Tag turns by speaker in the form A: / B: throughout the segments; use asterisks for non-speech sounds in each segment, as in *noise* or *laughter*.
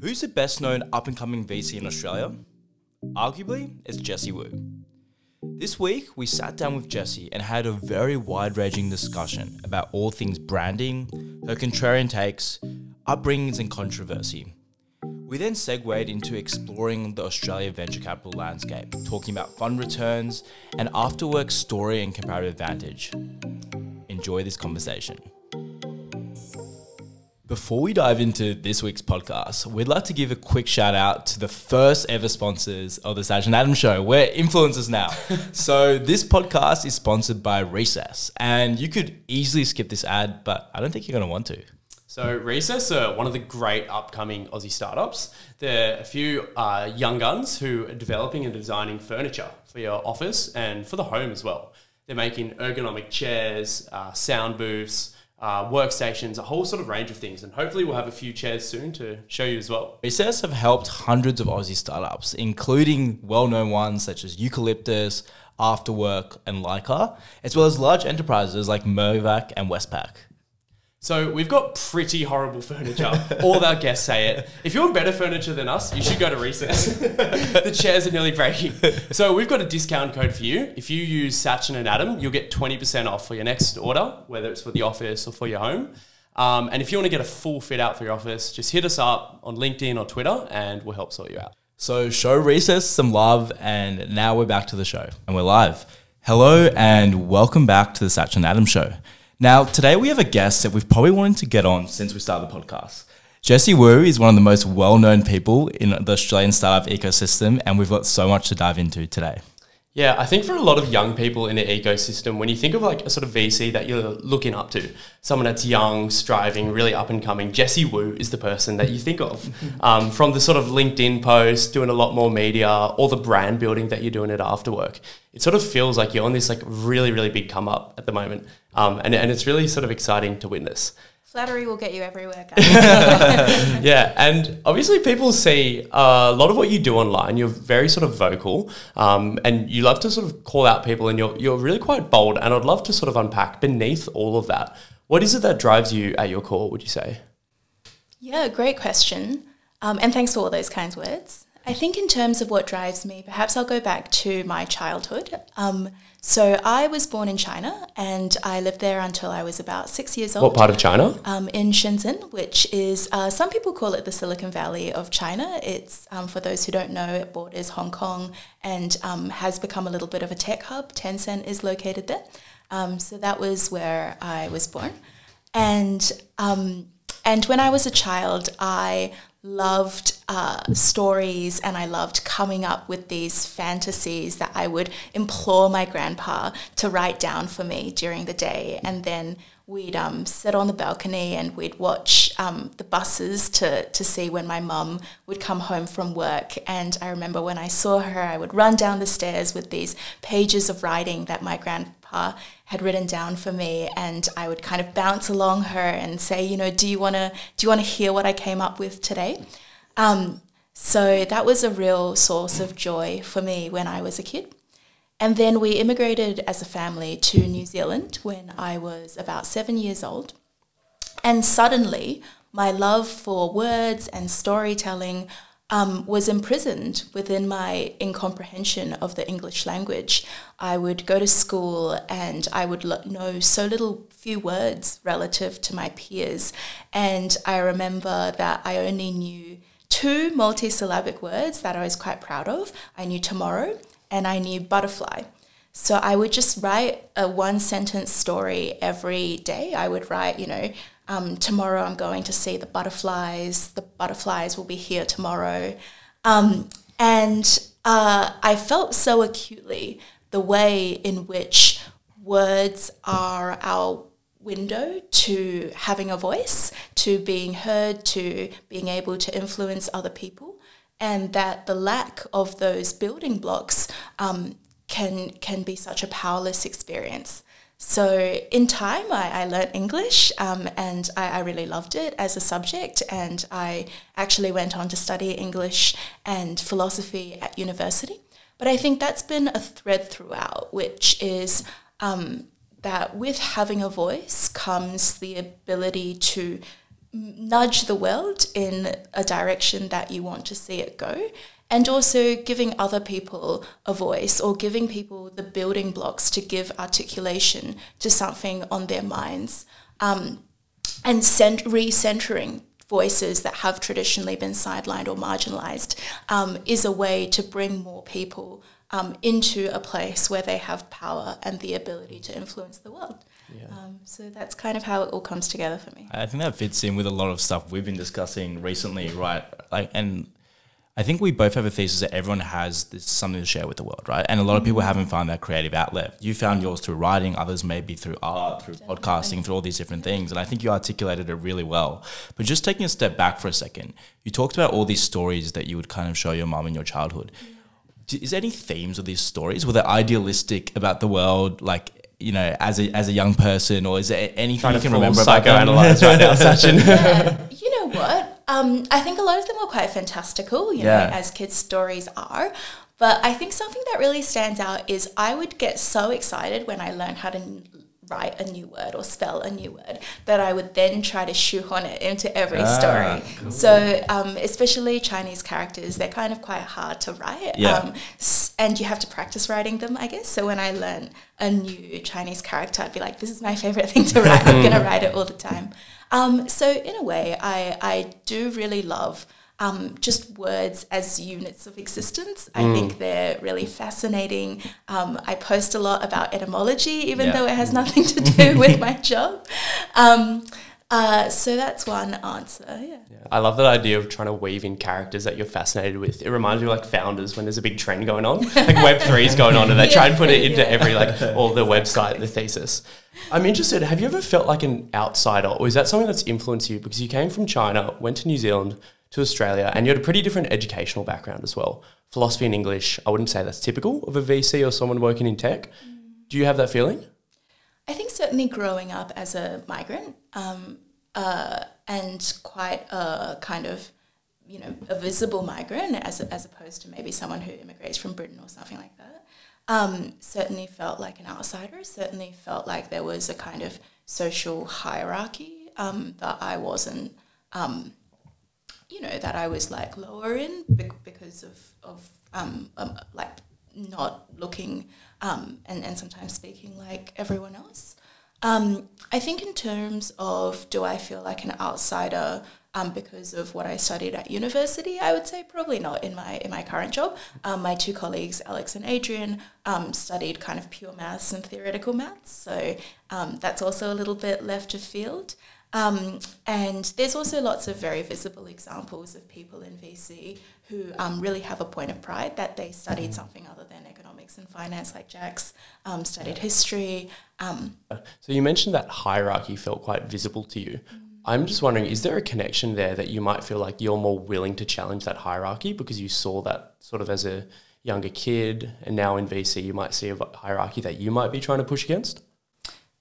A: Who's the best known up and coming VC in Australia? Arguably, it's Jessy Wu. This week, we sat down with Jessie and had a very wide ranging discussion about all things branding, her contrarian takes, upbringings, and controversy. We then segued into exploring the Australia venture capital landscape, talking about fund returns and afterwork story and comparative advantage. Enjoy this conversation. Before we dive into this week's podcast, we'd like to give a quick shout out to the first ever sponsors of the Sach and Adam Show. We're influencers now. *laughs* so, this podcast is sponsored by Recess, and you could easily skip this ad, but I don't think you're going to want to.
B: So Recess are one of the great upcoming Aussie startups. They're a few uh, young guns who are developing and designing furniture for your office and for the home as well. They're making ergonomic chairs, uh, sound booths, uh, workstations, a whole sort of range of things. And hopefully we'll have a few chairs soon to show you as well.
A: Recess have helped hundreds of Aussie startups, including well-known ones such as Eucalyptus, Afterwork, and Lyka, as well as large enterprises like Mirvac and Westpac.
B: So we've got pretty horrible furniture. All of our guests say it. If you want better furniture than us, you should go to Recess. *laughs* the chairs are nearly breaking. So we've got a discount code for you. If you use Sachin and Adam, you'll get 20% off for your next order, whether it's for the office or for your home. Um, and if you want to get a full fit out for your office, just hit us up on LinkedIn or Twitter and we'll help sort you out.
A: So show Recess some love and now we're back to the show and we're live. Hello and welcome back to the Sachin Adam Show. Now, today we have a guest that we've probably wanted to get on since we started the podcast. Jessy Wu is one of the most well known people in the Australian startup ecosystem, and we've got so much to dive into today.
B: Yeah, I think for a lot of young people in the ecosystem, when you think of like a sort of VC that you're looking up to, someone that's young, striving, really up and coming, Jessy Wu is the person that you think of. Um, from the sort of LinkedIn post, doing a lot more media, all the brand building that you're doing at Afterwork, it sort of feels like you're on this like really, really big come up at the moment. Um, and, and it's really sort of exciting to witness.
C: Flattery will get you everywhere, *laughs* guys. *laughs*
B: yeah, and obviously people see uh, a lot of what you do online. You're very sort of vocal, um, and you love to sort of call out people, and you're you're really quite bold. And I'd love to sort of unpack beneath all of that. What is it that drives you at your core? Would you say?
C: Yeah, great question, um, and thanks for all those kind words. I think in terms of what drives me, perhaps I'll go back to my childhood. Um, so I was born in China and I lived there until I was about six years old.
B: What part of China?
C: Um, in Shenzhen, which is, uh, some people call it the Silicon Valley of China. It's, um, for those who don't know, it borders Hong Kong and um, has become a little bit of a tech hub. Tencent is located there. Um, so that was where I was born. And, um, and when I was a child, I loved uh, stories and I loved coming up with these fantasies that I would implore my grandpa to write down for me during the day. And then we'd um, sit on the balcony and we'd watch um, the buses to, to see when my mum would come home from work. And I remember when I saw her, I would run down the stairs with these pages of writing that my grandpa had written down for me and I would kind of bounce along her and say, you know, do you want to do you want to hear what I came up with today? Um, so that was a real source of joy for me when I was a kid. And then we immigrated as a family to New Zealand when I was about seven years old. And suddenly, my love for words and storytelling um, was imprisoned within my incomprehension of the English language. I would go to school and I would lo- know so little few words relative to my peers. And I remember that I only knew two multisyllabic words that I was quite proud of. I knew tomorrow and I knew butterfly. So I would just write a one sentence story every day. I would write, you know, um, tomorrow I'm going to see the butterflies. The butterflies will be here tomorrow. Um, and uh, I felt so acutely the way in which words are our window to having a voice, to being heard, to being able to influence other people, and that the lack of those building blocks um, can can be such a powerless experience. So in time, I, I learned English um, and I, I, really loved it as a subject. And I actually went on to study English and philosophy at university. But I think that's been a thread throughout, which is um, that with having a voice comes the ability to nudge the world in a direction that you want to see it go and also giving other people a voice or giving people the building blocks to give articulation to something on their minds um, and cent- recentering voices that have traditionally been sidelined or marginalized um, is a way to bring more people um, into a place where they have power and the ability to influence the world. Yeah. Um, so that's kind of how it all comes together for me.
A: I think that fits in with a lot of stuff we've been discussing recently, right? Like, and I think we both have a thesis that everyone has this, something to share with the world, right? And a lot of people mm-hmm. haven't found that creative outlet. You found yours through writing, others maybe through art, through Definitely. podcasting, through all these different things. And I think you articulated it really well. But just taking a step back for a second, you talked about all these stories that you would kind of show your mom in your childhood. Is there any themes of these stories? Were they idealistic about the world, like you know, as a as a young person, or is there anything Trying you can remember about
B: psychoanalyze right now, Sachin? *laughs*
C: yeah, you know what? Um, I think a lot of them were quite fantastical, you yeah. know, as kids' stories are. But I think something that really stands out is I would get so excited when I learned how to write a new word or spell a new word that I would then try to shoehorn it into every ah, story. Cool. So, um, especially Chinese characters, they're kind of quite hard to write. Yeah. Um, and you have to practice writing them, I guess. So, when I learn a new Chinese character, I'd be like, this is my favorite thing to write. I'm going *laughs* to write it all the time. Um, so in a way, I, I do really love um, just words as units of existence. I mm. think they're really fascinating. Um, I post a lot about etymology, even yeah. though it has nothing to do *laughs* with my job. Um, uh, so that's one answer. Yeah. yeah.
B: I love that idea of trying to weave in characters that you're fascinated with. It reminds me of like founders when there's a big trend going on, like Web three is going on, and they *laughs* yeah. try and put it into every like all the *laughs* website, the thesis. I'm interested. Have you ever felt like an outsider, or is that something that's influenced you because you came from China, went to New Zealand, to Australia, and you had a pretty different educational background as well. Philosophy and English. I wouldn't say that's typical of a VC or someone working in tech. Do you have that feeling?
C: I think certainly growing up as a migrant um, uh, and quite a kind of, you know, a visible migrant as, as opposed to maybe someone who immigrates from Britain or something like that, um, certainly felt like an outsider, certainly felt like there was a kind of social hierarchy um, that I wasn't, um, you know, that I was like lower in because of, of um, um, like not looking um, and, and sometimes speaking like everyone else. I think in terms of do I feel like an outsider um, because of what I studied at university, I would say probably not in my in my current job. Um, my two colleagues, Alex and Adrian, um, studied kind of pure maths and theoretical maths, so um, that's also a little bit left of field. Um, and there's also lots of very visible examples of people in VC who um, really have a point of pride that they studied something other than economics and finance, like Jack's um, studied history. Um,
B: so you mentioned that hierarchy felt quite visible to you. Mm. I'm just wondering, is there a connection there that you might feel like you're more willing to challenge that hierarchy because you saw that sort of as a younger kid, and now in VC you might see a hierarchy that you might be trying to push against?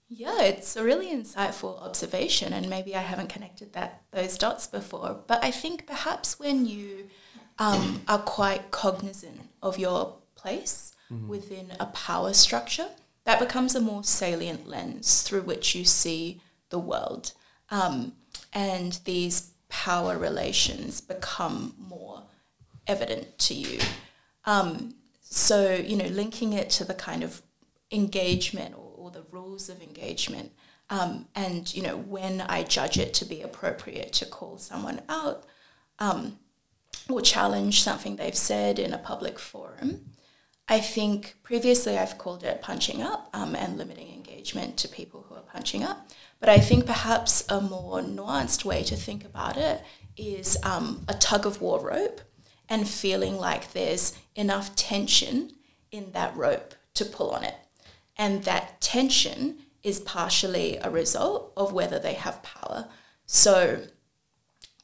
C: Yeah, it's a really insightful observation, and maybe I haven't connected that those dots before. But I think perhaps when you um, are quite cognizant of your place mm-hmm. within a power structure, that becomes a more salient lens through which you see the world, um, and these power relations become more evident to you. Um, so you know, linking it to the kind of engagement or or the rules of engagement. Um, and you know when I judge it to be appropriate to call someone out um, or challenge something they've said in a public forum, I think previously I've called it punching up um, and limiting engagement to people who are punching up. But I think perhaps a more nuanced way to think about it is um, a tug of war rope and feeling like there's enough tension in that rope to pull on it. And that tension is partially a result of whether they have power. So,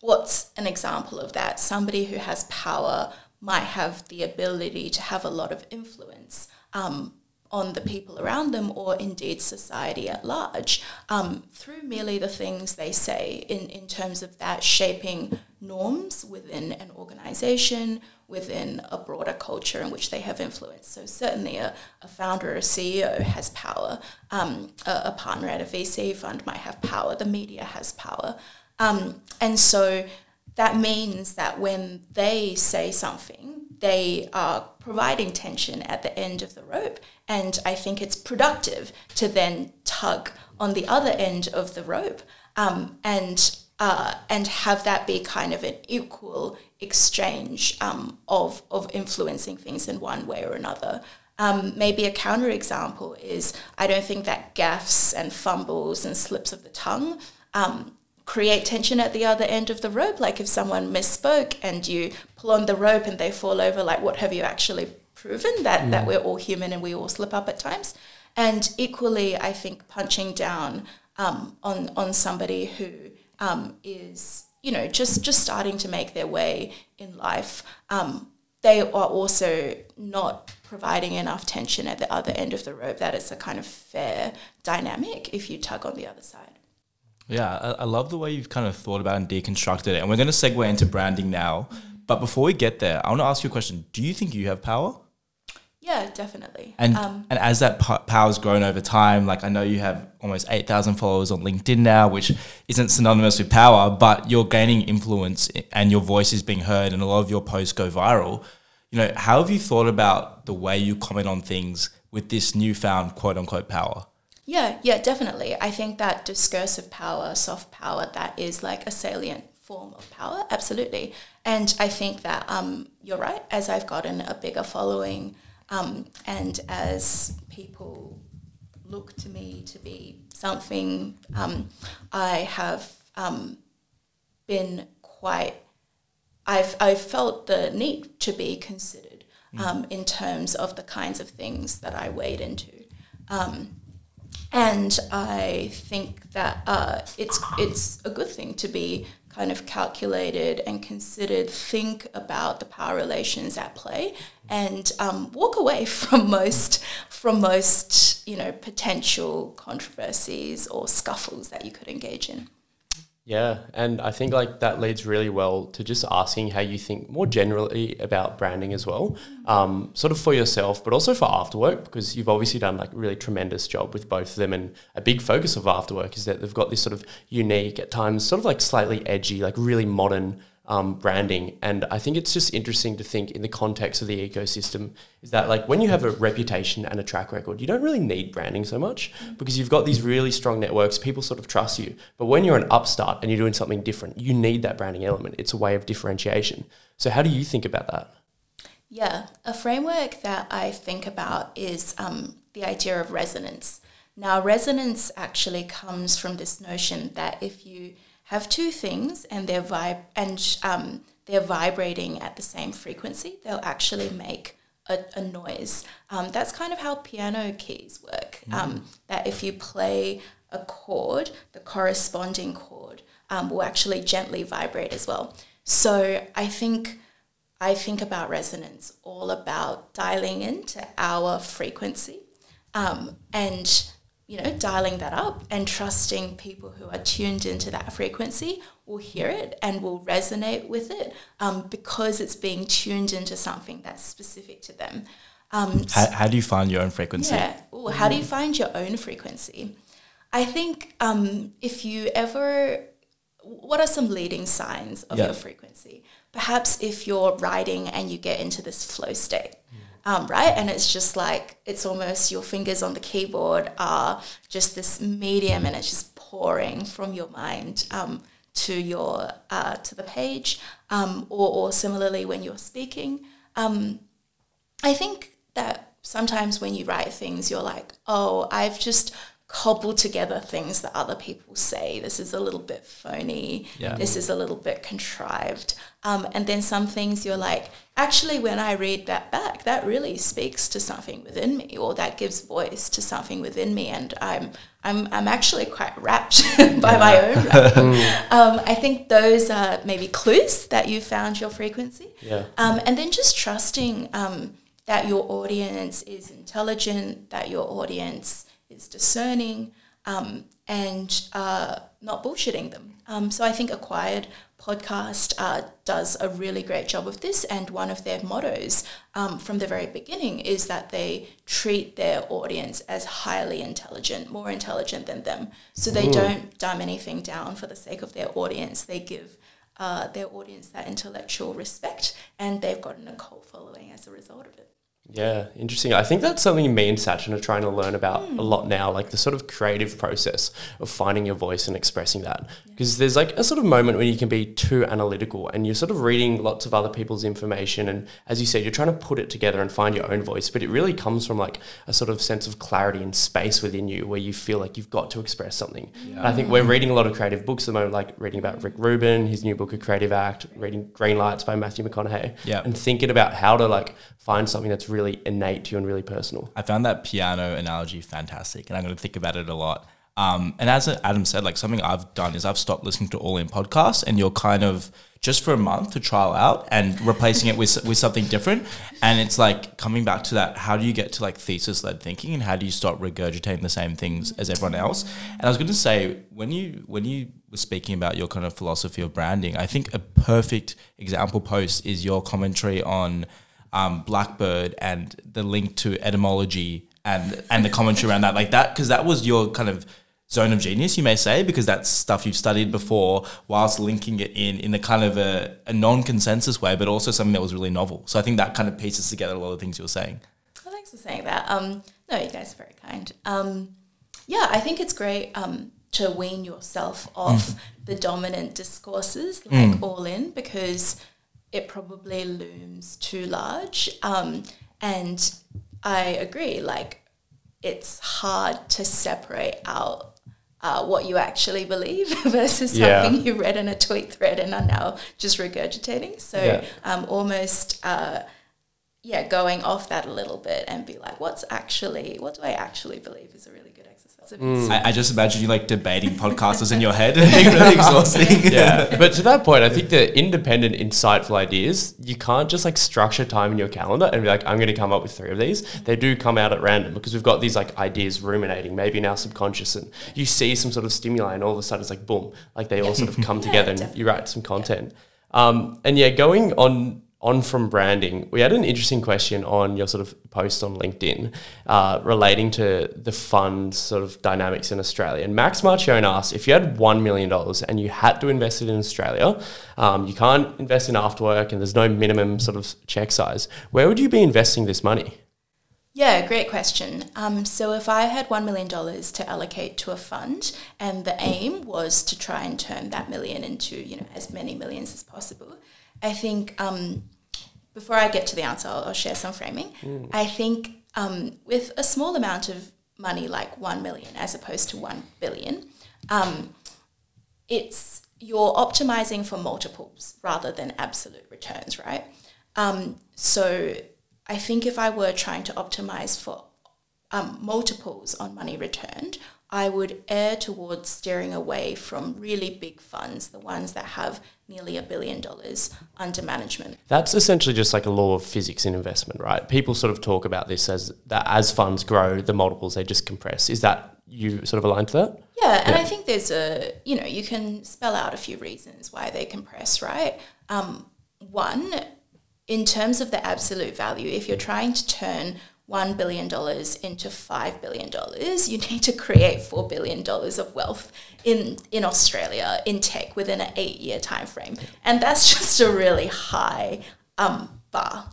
C: what's an example of that? Somebody who has power might have the ability to have a lot of influence um, on the people around them or indeed society at large um, through merely the things they say in, in terms of that shaping norms within an organization, within a broader culture in which they have influence. So certainly a, a founder or a CEO has power. Um, a, a, partner at a VC fund might have power. The media has power. Um, and so that means that when they say something, they are providing tension at the end of the rope. And I think it's productive to then tug on the other end of the rope um, and uh, and have that be kind of an equal exchange um, of of influencing things in one way or another. Um, maybe a counterexample is I don't think that gaffes and fumbles and slips of the tongue um, create tension at the other end of the rope. Like if someone misspoke and you pull on the rope and they fall over, like what have you actually proven? That, mm. that we're all human and we all slip up at times. And equally, I think punching down um, on, on somebody who um, is, you know, just, just starting to make their way in life, um, they are also not providing enough tension at the other end of the rope that it's a kind of fair dynamic if you tug on the other side.
A: Yeah, I, I love the way you've kind of thought about and deconstructed it. And we're going to segue into branding now. But before we get there, I want to ask you a question. Do you think you have power?
C: Yeah, definitely.
A: And um, and as that p- power's grown over time, like I know you have almost eight thousand followers on LinkedIn now, which isn't synonymous with power, but you're gaining influence and your voice is being heard, and a lot of your posts go viral. You know, how have you thought about the way you comment on things with this newfound quote unquote power?
C: Yeah, yeah, definitely. I think that discursive power, soft power, that is like a salient form of power, absolutely. And I think that um, you're right. As I've gotten a bigger following, um, and as people look to me to be something, um, I have um, been quite. I've I've felt the need to be considered mm. in terms of the kinds of things that I wade into. And I think that uh, it's it's a good thing to be kind of calculated and considered. Think about the power relations at play, and um, walk away *laughs* from most from most you know potential controversies or scuffles that you could engage in.
B: Yeah, and I think like that leads really well to just asking how you think more generally about branding as well, um, sort of for yourself, but also for Afterwork because you've obviously done like a really tremendous job with both of them, and a big focus of Afterwork is that they've got this sort of unique, at times sort of like slightly edgy, like really modern um, branding. And I think it's just interesting to think in the context of the ecosystem is that like when you have a reputation and a track record, you don't really need branding so much because you've got these really strong networks, people sort of trust you. But when you're an upstart and you're doing something different, you need that branding element. It's a way of differentiation. So how do you think about that?
C: Yeah, a framework that I think about is um, the idea of resonance. Now, resonance actually comes from this notion that if you have two things and they're vib and um, they're vibrating at the same frequency, they'll actually make a, a noise. Um, that's kind of how piano keys work. Mm. Um, that if you play a chord, the corresponding chord um, will actually gently vibrate as well. So I think I think about resonance all about dialing into our frequency um, and you know, dialing that up and trusting people who are tuned into that frequency will hear it and will resonate with it um, because it's being tuned into something that's specific to them.
A: Um, how, how, do you find your own frequency?
C: Yeah. Ooh, how do you find your own frequency? I think um, if you ever, what are some leading signs of yeah. your frequency? Perhaps if you're writing and you get into this flow state um, right? And it's just like it's almost your fingers on the keyboard are just this medium, and it's just pouring from your mind um, to your uh, to the page, um, or, or similarly when you're speaking. Um, I think that sometimes when you write things, you're like, oh, I've just cobbled together things that other people say. This is a little bit phony. Yeah. This is a little bit contrived. Um, and then some things you're like, actually, when I read that back, that really speaks to something within me, or that gives voice to something within me, and I'm I'm I'm actually quite rapt *laughs* by my own. *laughs* Mm. um, I think those are maybe clues that you found your frequency.
B: Yeah.
C: Um, and then just trusting um, that your audience is intelligent, that your audience is discerning um, and uh, not bullshitting them. Um, so I think Acquired podcast uh, does a really great job of this, and one of their mottos um, from the very beginning is that they treat their audience as highly intelligent, more intelligent than them. So they don't dumb anything down for the sake of their audience. They give uh, their audience that intellectual respect, and they've gotten a cult following as a result of it.
B: Yeah, interesting. I think that's something me and Sachin are trying to learn about a hmm. lot now, like the sort of creative process of finding your voice and expressing that. Because there's like a sort of moment when you can be too analytical and you're sort of reading lots of other people's information. And as you said, you're trying to put it together and find your own voice. But it really comes from like a sort of sense of clarity and space within you where you feel like you've got to express something. And I think we're reading a lot of creative books at the moment, like reading about Rick Rubin, his new book, A Creative Act, reading Green Lights by Matthew McConaughey.
A: Yeah.
B: And thinking about how to like find something that's really innate to you and really personal.
A: I found that piano analogy fantastic, and I'm going to think about it a lot. Um, and as Adam said, like something I've done is I've stopped listening to all in podcasts, and you're kind of just for a month to trial out and replacing it with *laughs* with something different. And it's like coming back to that: how do you get to like thesis led thinking, and how do you stop regurgitating the same things as everyone else? And I was going to say when you when you were speaking about your kind of philosophy of branding, I think a perfect example post is your commentary on um, Blackbird and the link to etymology and and the commentary around that, like that, because that was your kind of zone of genius, you may say, because that's stuff you've studied before, whilst linking it in in a kind of a, a non-consensus way, but also something that was really novel. So I think that kind of pieces together a lot of things you were saying.
C: Well, thanks for saying that. Um, no, you guys are very kind. Um, yeah, I think it's great um, to wean yourself off the dominant discourses, like all in, because it probably looms too large. Um, and I agree, like, it's hard to separate out uh, what you actually believe *laughs* versus
B: Yeah.
C: something you read in a tweet thread and are now just regurgitating. So
B: Yeah.
C: um, almost, uh, yeah, going off that a little bit and be like, what's actually, what do I actually believe is a really good exercise. of
B: Mm.
A: I, I just imagine you like debating podcasters in your head and being really exhausting.
B: yeah. *laughs* But to that point, I think the independent, insightful ideas, you can't just like structure time in your calendar and be like, I'm going to come up with three of these. They do come out at random because we've got these like ideas ruminating, maybe in our subconscious, and you see some sort of stimuli, and all of a sudden it's like boom, like they all sort of *laughs* come together, and you write some content. Um, and yeah, going on on from branding, we had an interesting question on your sort of post on LinkedIn uh, relating to the fund sort of dynamics in Australia. And Max Marchione asked if you had $1 million and you had to invest it in Australia, um, you can't invest in Afterwork and there's no minimum sort of check size, where would you be investing this money?
C: Yeah, great question. Um, so if I had $1 million to allocate to a fund and the aim was to try and turn that million into, you know, as many millions as possible, I think um, before I get to the answer, I'll, I'll share some framing. I think um, with a small amount of money like 1 million as opposed to 1 billion, um, it's you're optimizing for multiples rather than absolute returns, right? Um, so I think if I were trying to optimize for um, multiples on money returned, I would err towards steering away from really big funds, the ones that have nearly a billion dollars under management.
B: That's essentially just like a law of physics in investment, right? People sort of talk about this as that as funds grow, the multiples they just compress. Is that you sort of aligned to that?
C: Yeah, and I think there's a, you know, you can spell out a few reasons why they compress, right? Um, one, in terms of the absolute value, if you're trying to turn $1 billion into $5 billion, you need to create $4 billion of wealth in, in Australia in tech within an eight year time frame. And that's *laughs* just a really high um, bar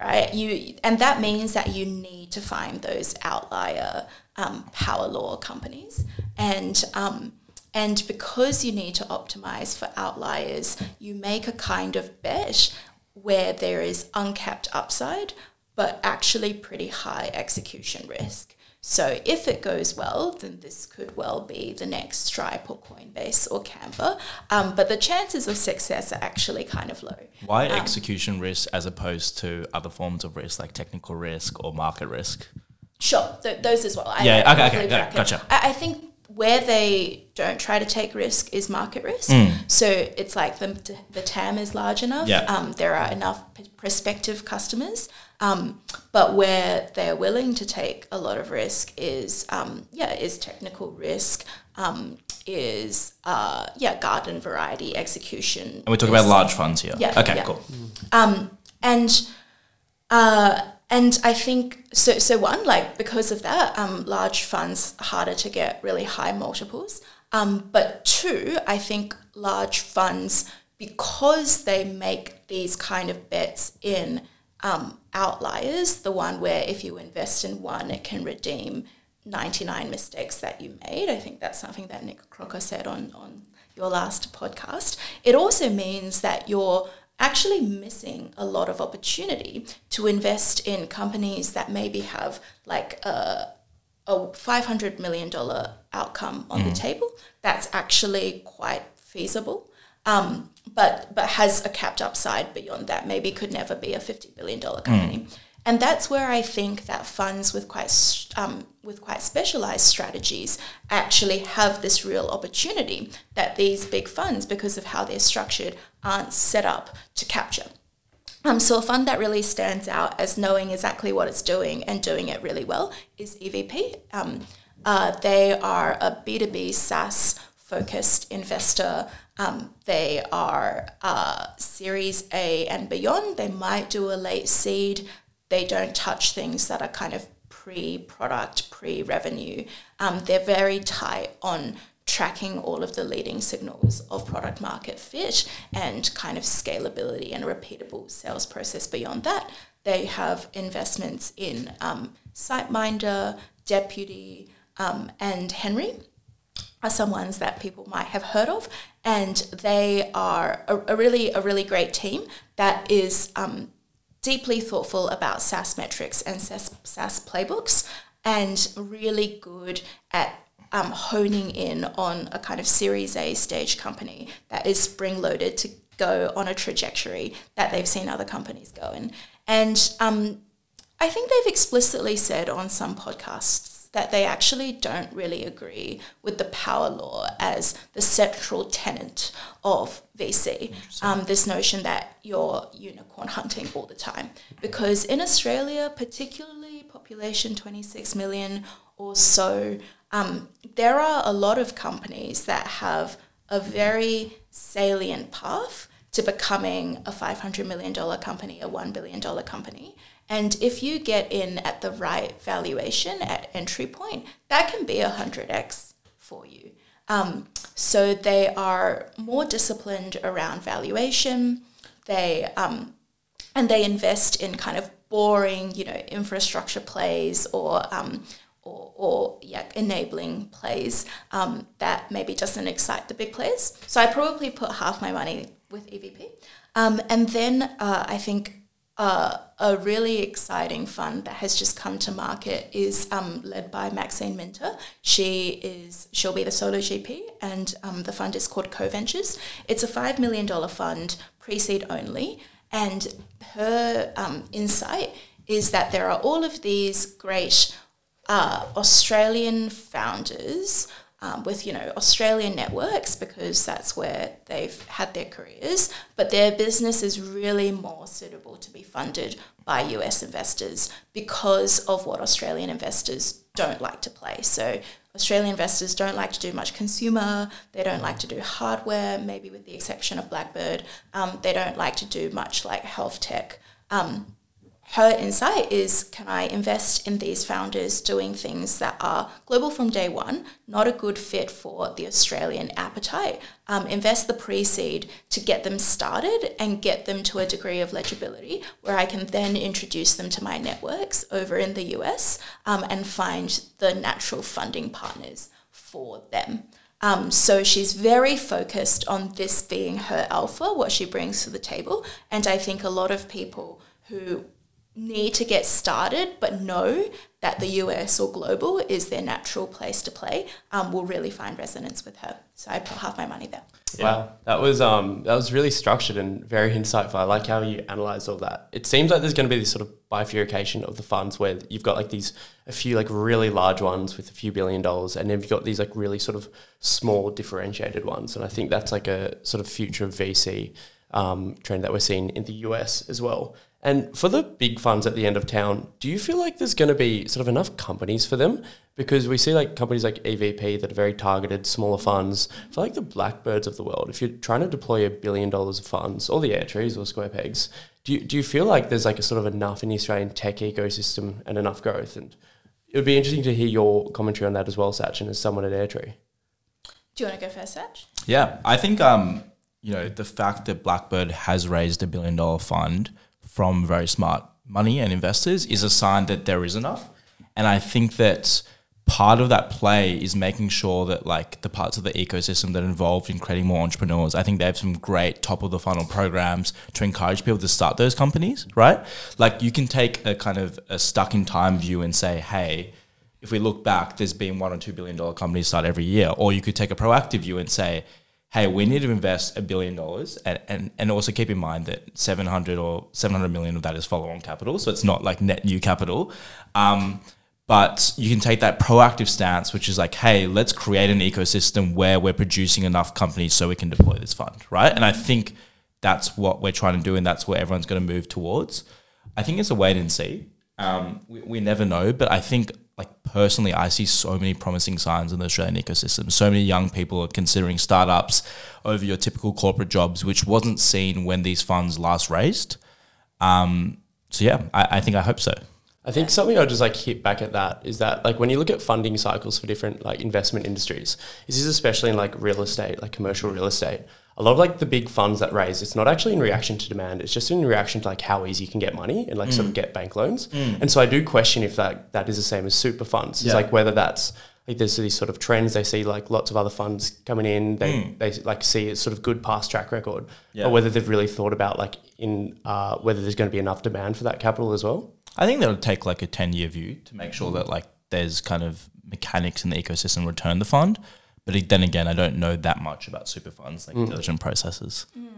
C: right? You and that means that you need to find those outlier um, power law companies, and um, and because you need to optimize for outliers, you make a kind of bet where there is uncapped upside, but actually pretty high execution risk. So if it goes well, then this could well be the next Stripe or Coinbase or Canva. Um, but the chances of success are actually kind of low.
A: Why execution risk as opposed to other forms of risk like technical risk or market risk?
C: Sure, th- those as well. I,
A: Yeah, okay, okay, yeah, gotcha.
C: I, I think where they don't try to take risk is market risk.
A: Mm.
C: So it's like the, the TAM is large enough.
A: Yeah.
C: Um, there are enough p- prospective customers. Um, but where they're willing to take a lot of risk is, um, yeah, is technical risk um, is uh, yeah garden variety execution.
A: And we're talking about large funds here.
C: Yeah,
A: Okay,
C: yeah.
A: cool.
C: Um, and uh, and I think so. So one, like because of that, um, large funds harder to get really high multiples. Um, but two, I think large funds because they make these kind of bets in um, outliers. The one where if you invest in one, it can redeem ninety nine mistakes that you made. I think that's something that Nick Crocker said on on your last podcast. It also means that you're actually missing a lot of opportunity to invest in companies that maybe have like a, a $500 million outcome on the table that's actually quite feasible. Um, but but has a capped upside beyond that. Maybe could never be a fifty billion dollar company, and that's where I think that funds with quite um, with quite specialized strategies actually have this real opportunity that these big funds, because of how they're structured, aren't set up to capture. Um, so a fund that really stands out as knowing exactly what it's doing and doing it really well is EVP. Um, uh, they are a B2B SaaS focused investor. Um, they are uh, Series A and beyond. They might do a late seed. They don't touch things that are kind of pre-product, pre-revenue. Um, they're very tight on tracking all of the leading signals of product market fit and kind of scalability and repeatable sales process beyond that. They have investments in um, SiteMinder, Deputy, um, and Henry are some ones that people might have heard of, and they are a, a really a really great team that is um, deeply thoughtful about SaaS metrics and SaaS, SaaS playbooks, and really good at um, honing in on a kind of Series A stage company that is spring loaded to go on a trajectory that they've seen other companies go in. And um, I think they've explicitly said on some podcasts that they actually don't really agree with the power law as the central tenet of VC. Um, this notion that you're unicorn hunting all the time. Because in Australia, particularly population 26 million or so, um, there are a lot of companies that have a very salient path to becoming a $500 million company, a $1 billion company. And if you get in at the right valuation at entry point, that can be a 100x for you. Um, so they are more disciplined around valuation. They um, and they invest in kind of boring, you know, infrastructure plays or um, or, or yeah, enabling plays um, that maybe doesn't excite the big players. So I probably put half my money with EVP, um, and then uh, I think uh, a really exciting fund that has just come to market is um, led by Maxine Minter. She is she'll be the solo GP, and um, the fund is called Co-Ventures. It's a five million dollar fund, pre-seed only, and her um, insight is that there are all of these great uh, Australian founders um, with you know Australian networks because that's where they've had their careers, but their business is really more suitable to be funded by US investors because of what Australian investors don't like to play. So Australian investors don't like to do much consumer. They don't like to do hardware, maybe with the exception of Blackbird. Um, they don't like to do much like health tech. Um, her insight is can I invest in these founders doing things that are global from day one, not a good fit for the Australian appetite? Um, invest the pre seed to get them started and get them to a degree of legibility where I can then introduce them to my networks over in the US um, and find the natural funding partners for them. Um, so she's very focused on this being her alpha, what she brings to the table. And I think a lot of people who need to get started but know that the US or global is their natural place to play um, will really find resonance with her. So I put half my money there.
B: Wow, that was um, that was really structured and very insightful. I like how you analysed all that. It seems like there's going to be this sort of bifurcation of the funds where you've got like these a few like really large ones with a few billion dollars, and then you've got these like really sort of small differentiated ones. And I think that's like a sort of future VC um, trend that we're seeing in the US as well. And for the big funds at the end of town, do you feel like there's going to be sort of enough companies for them? Because we see like companies like EVP that are very targeted, smaller funds. For like the Blackbirds of the world, if you're trying to deploy a billion dollars of funds, or the Airtrees or Square Pegs, do you, do you feel like there's like a sort of enough in the Australian tech ecosystem and enough growth? And it would be interesting to hear your commentary on that as well, Sachin, as someone at Airtree.
C: Do you want to go first, Sach?
A: Yeah, I think um, you know the fact that Blackbird has raised a billion dollar fund from very smart money and investors is a sign that there is enough. And I think that part of that play is making sure that like the parts of the ecosystem that are involved in creating more entrepreneurs, I think they have some great top of the funnel programs to encourage people to start those companies, right? Like you can take a kind of a stuck in time view and say, hey, if we look back, there's been one or two billion dollar companies start every year. Or you could take a proactive view and say, hey, we need to invest a billion dollars, and, and, and also keep in mind that 700 or 700 million of that is follow on capital, so it's not like net new capital. Um, but you can take that proactive stance, which is like, hey, let's create an ecosystem where we're producing enough companies so we can deploy this fund, right? And I think that's what we're trying to do, and that's where everyone's going to move towards. I think it's a wait and see. Um, we, we never know, but I think like personally, I see so many promising signs in the Australian ecosystem. So many young people are considering startups over your typical corporate jobs, which wasn't seen when these funds last raised. Um, so yeah, I, I think I hope so.
B: I think something I'll just like hit back at that is that like when you look at funding cycles for different like investment industries, this is especially in like real estate, like commercial real estate a lot of like the big funds that raise, it's not actually in reaction to demand. It's just in reaction to like how easy you can get money and like mm. sort of mm. get bank loans. Mm. And so I do question if that that is the same as super funds. Yeah. It's like whether that's like there's these sort of trends they see like lots of other funds coming in they mm. they like see a sort of good past track record yeah. or whether they've really thought about like in uh, whether there's going to be enough demand for that capital as well
A: i think they'll take like a 10 year view to make sure that like there's kind of mechanics in the ecosystem return the fund but then again, I don't know that much about super funds, like mm. diligent processes.
C: Mm.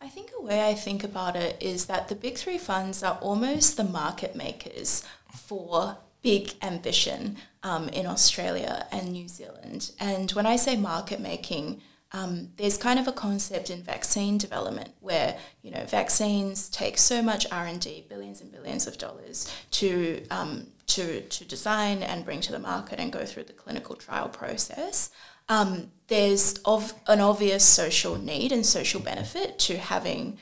C: I think a way I think about it is that the big three funds are almost the market makers for big ambition um, in Australia and New Zealand. And when I say market making, um, there's kind of a concept in vaccine development where you know vaccines take so much R and D, billions and billions of dollars to um, to to design and bring to the market and go through the clinical trial process um, there's of an obvious social need and social benefit to having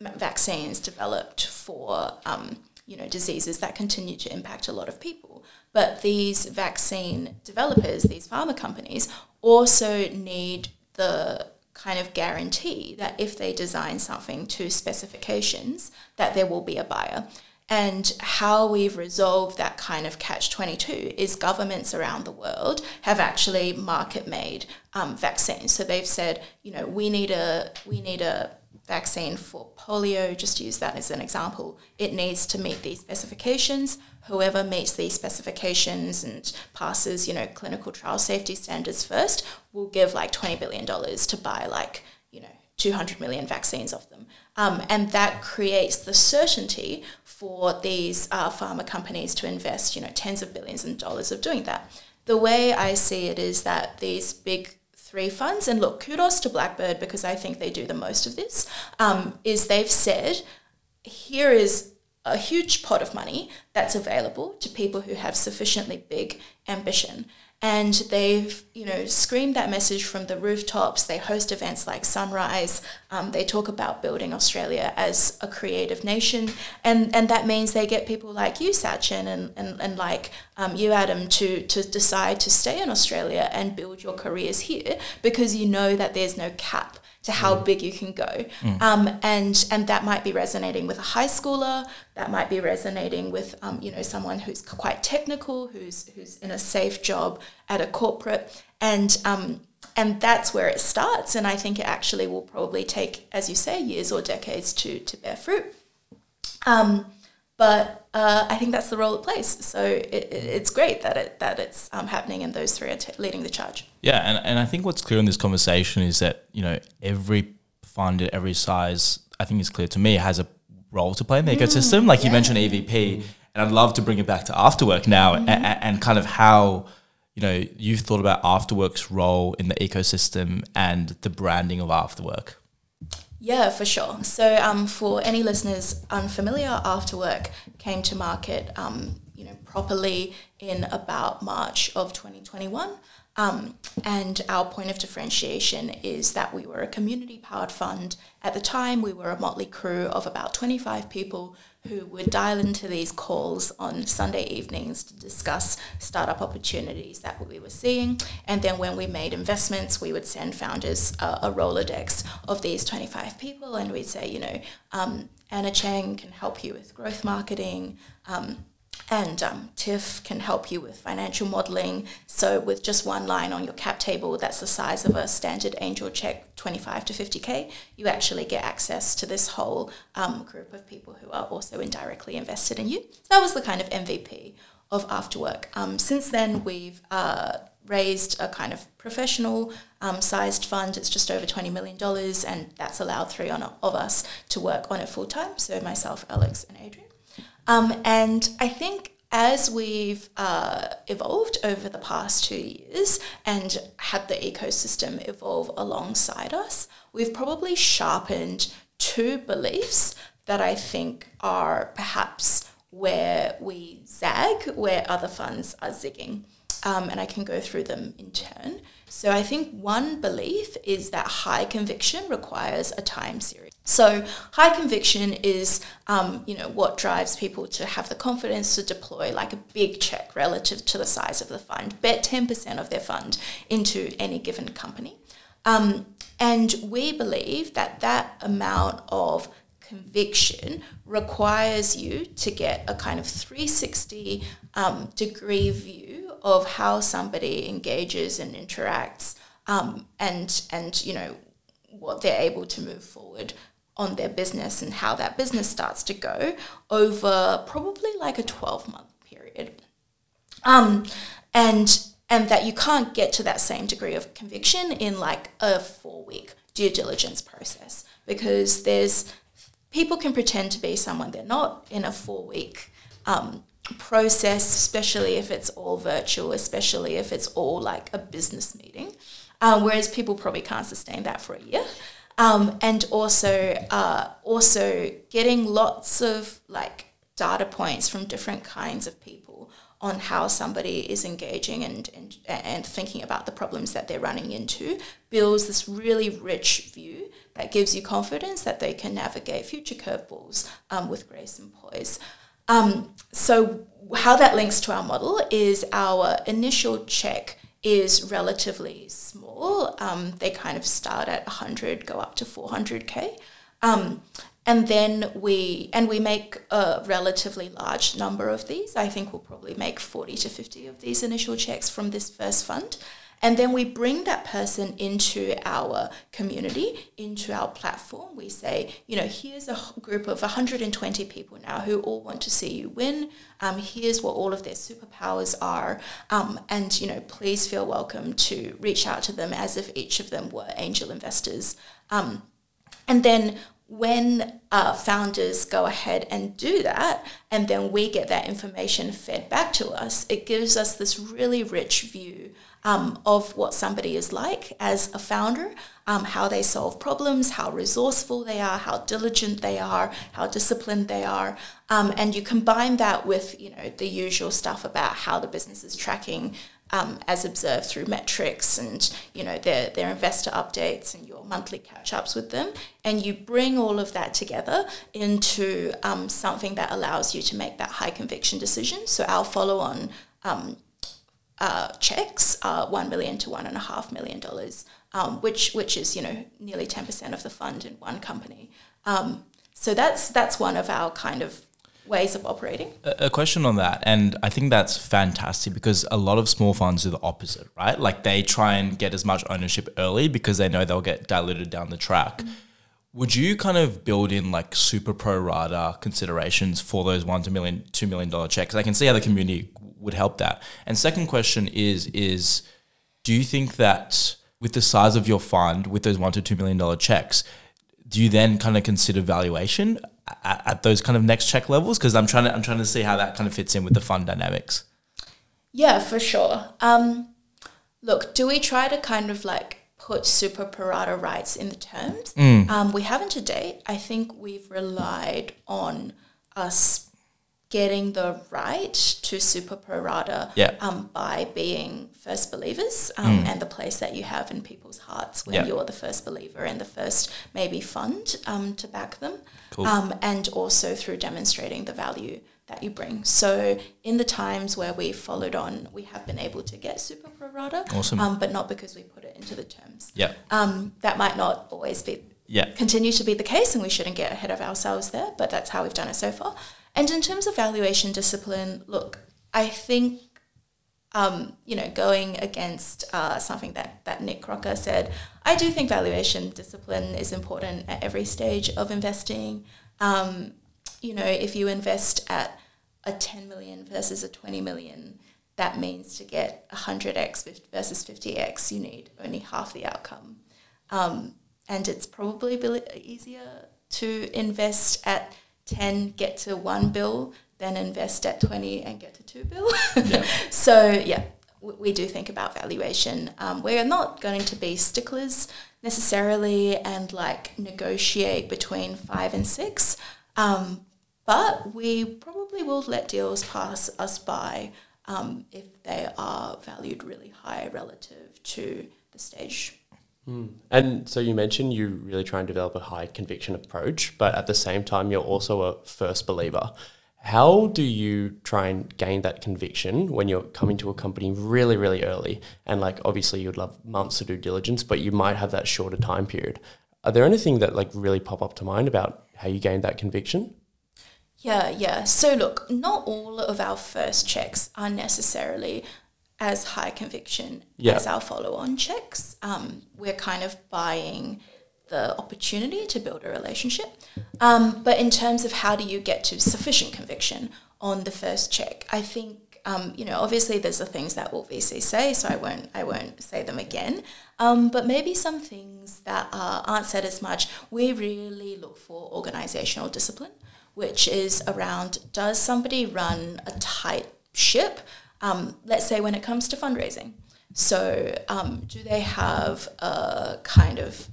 C: vaccines developed for um, you know diseases that continue to impact a lot of people. But these vaccine developers, these pharma companies, also need the kind of guarantee that if they design something to specifications, that there will be a buyer. And how we've resolved that kind of catch 22 is governments around the world have actually market made um, vaccines. So they've said, you know, we need a, we need a vaccine for polio, just to use that as an example. It needs to meet these specifications. Whoever meets these specifications and passes, you know, clinical trial safety standards first will give like $20 billion to buy like, you know, 200 million vaccines of them. Um, and that creates the certainty for these uh, pharma companies to invest, you know, tens of billions of dollars of doing that. The way I see it is that these big three funds, and look, kudos to Blackbird because I think they do the most of this, um, is they've said, here is a huge pot of money that's available to people who have sufficiently big ambition and they've you know screamed that message from the rooftops. They host events like sunrise. Um, they talk about building australia as a creative nation. And and that means they get people like you sachin and, and, and like um, you adam to to decide to stay in australia and build your careers here because you know that there's no cap to how mm. big you can go. Mm. Um, and and that might be resonating with a high schooler. That might be resonating with um, you know someone who's quite technical, who's who's in a safe job at a corporate, and um, and that's where it starts. And I think it actually will probably take, as you say, years or decades to to bear fruit. Um, but uh, I think that's the role it plays. So it, it, it's great that it that it's um, happening, and those three are t- leading the charge.
A: Yeah, and, and I think what's clear in this conversation is that you know every fund at every size, I think it's clear to me, has a role to play in the mm, ecosystem. Like yeah. you mentioned EVP, and I'd love to bring it back to Afterwork now, mm-hmm. and, and kind of how you know you've thought about Afterwork's role in the ecosystem and the branding of Afterwork.
C: Yeah, for sure. So, um, for any listeners unfamiliar, Afterwork came to market, um, you know, properly in about March of 2021. Um, and our point of differentiation is that we were a community powered fund. At the time, we were a motley crew of about 25 people who would dial into these calls on Sunday evenings to discuss startup opportunities that we were seeing. And then when we made investments, we would send founders uh, a Rolodex of these 25 people and we'd say, you know, um, Anna Cheng can help you with growth marketing. Um, and um, TIFF can help you with financial modeling. So, with just one line on your cap table that's the size of a standard angel check, 25 to 50K, you actually get access to this whole um, group of people who are also indirectly invested in you. So that was the kind of MVP of Afterwork. Um, since then, we've uh, raised a kind of professional um, sized fund. It's just over $20 million, and that's allowed three on, of us to work on it full time. So, myself, Alex, and Adrian. Um, and I think as we've uh, evolved over the past two years and had the ecosystem evolve alongside us, we've probably sharpened two beliefs that I think are perhaps where we zag, where other funds are zigging. Um, and I can go through them in turn. So I think one belief is that high conviction requires a time series. So high conviction is, um, you know, what drives people to have the confidence to deploy like a big check relative to the size of the fund, bet 10% of their fund into any given company. Um, and we believe that that amount of conviction requires you to get a kind of 360 um, degree view of how somebody engages and interacts um, and and you know what they're able to move forward on their business and how that business starts to go over probably like a 12 month period. Um, and and that you can't get to that same degree of conviction in like a four week due diligence process because there's people can pretend to be someone they're not in a four week um, process, especially if it's all virtual, especially if it's all like a business meeting. Um, whereas people probably can't sustain that for a year. Um, and also uh, also getting lots of like data points from different kinds of people on how somebody is engaging and, and and thinking about the problems that they're running into builds this really rich view that gives you confidence that they can navigate future curveballs um, with grace and poise. Um, so how that links to our model is our initial check is relatively small. Um, they kind of start at 100, go up to 400k. Um, and then we and we make a relatively large number of these. I think we'll probably make 40 to 50 of these initial checks from this first fund. And then we bring that person into our community, into our platform. We say, you know, here's a group of 120 people now who all want to see you win. Um, here's what all of their superpowers are. Um, and, you know, please feel welcome to reach out to them as if each of them were angel investors. Um, and then when uh, founders go ahead and do that, and then we get that information fed back to us, it gives us this really rich view um, of what somebody is like as a founder, um, how they solve problems, how resourceful they are, how diligent they are, how disciplined they are, um, and you combine that with you know the usual stuff about how the business is tracking. Um, as observed through metrics and you know their, their investor updates and your monthly catch ups with them and you bring all of that together into um, something that allows you to make that high conviction decision so our follow on um, uh, checks are one million to one and a half million dollars, um, which which is you know nearly ten percent of the fund in one company. Um, so that's that's one of our kind of ways of operating.
A: A, question on that, and I think that's fantastic because a lot of small funds do the opposite, right? Like they try and get as much ownership early because they know they'll get diluted down the track. Mm-hmm. Would you kind of build in like super pro rata considerations for those one to million, two million dollar checks? I can see how the community would help that. And second question is is do you think that with the size of your fund, with those one to two million dollar checks, do you then kind of consider valuation at, at those kind of next check levels? Because I'm trying to I'm trying to see how that kind of fits in with the fund dynamics.
C: Yeah, for sure. Um, look, do we try to kind of like put super prorata rights in the terms.
A: Mm.
C: Um, we haven't to date. I think we've relied on us getting the right to super prorata
A: Yeah.
C: um, by being first believers um, and the place that you have in people's hearts when
A: Mm. Yeah.
C: you're the first believer and the first maybe fund um, to back them,
A: Cool.
C: um, and also through demonstrating the value that you bring. So in the times where we followed on, we have been able to get super prorata,
A: Awesome.
C: um, but not because we put it into the terms.
A: Yeah.
C: Um, that might not always be
A: Yeah.
C: continue to be the case, and we shouldn't get ahead of ourselves there. But that's how we've done it so far. And in terms of valuation discipline, look, I think um, you know going against uh, something that that Nick Crocker said, I do think valuation discipline is important at every stage of investing. Um, you know, if you invest at a 10 million versus a 20 million, that means to get 100x versus 50x, you need only half the outcome. Um, and it's probably easier to invest at 10, get to one bill, then invest at 20 and get to two bill.
A: Yeah. *laughs*
C: so, yeah, we, we do think about valuation. Um, we're not going to be sticklers necessarily and like negotiate between five and six. Um, but we probably will let deals pass us by um, if they are valued really high relative to the stage. Mm.
B: And so you mentioned you really try and develop a high conviction approach, but at the same time, you're also a first believer. How do you try and gain that conviction when you're coming to a company really, really early? And like, obviously, you'd love months to do diligence, but you might have that shorter time period. Are there anything that like really pop up to mind about how you gained that conviction?
C: Yeah, yeah. So look, not all of our first checks are necessarily as high conviction
B: Yeah.
C: as our follow-on checks. Um, we're kind of buying the opportunity to build a relationship. Um, but in terms of how do you get to sufficient conviction on the first check, I think um, you know obviously there's the things that all VCs say, so I won't I won't say them again. Um, but maybe some things that uh, aren't said as much. We really look for organizational discipline, which is around does somebody run a tight ship? Um, let's say when it comes to fundraising. So, um, do they have a kind of